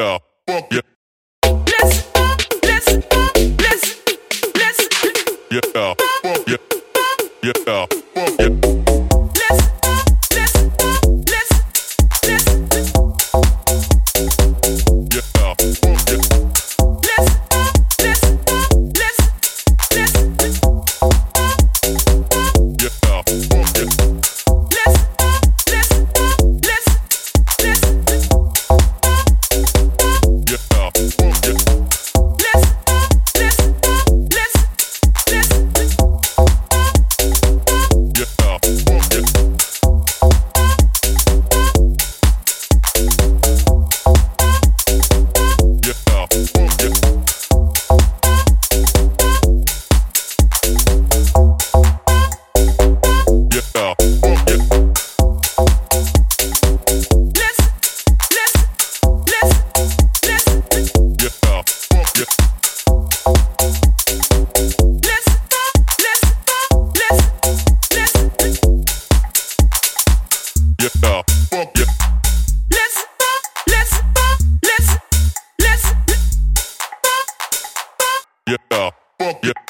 Yeah. Fuck yeah. Yeah. Yeah. Yeah. Yeah. yeah, fuck yeah.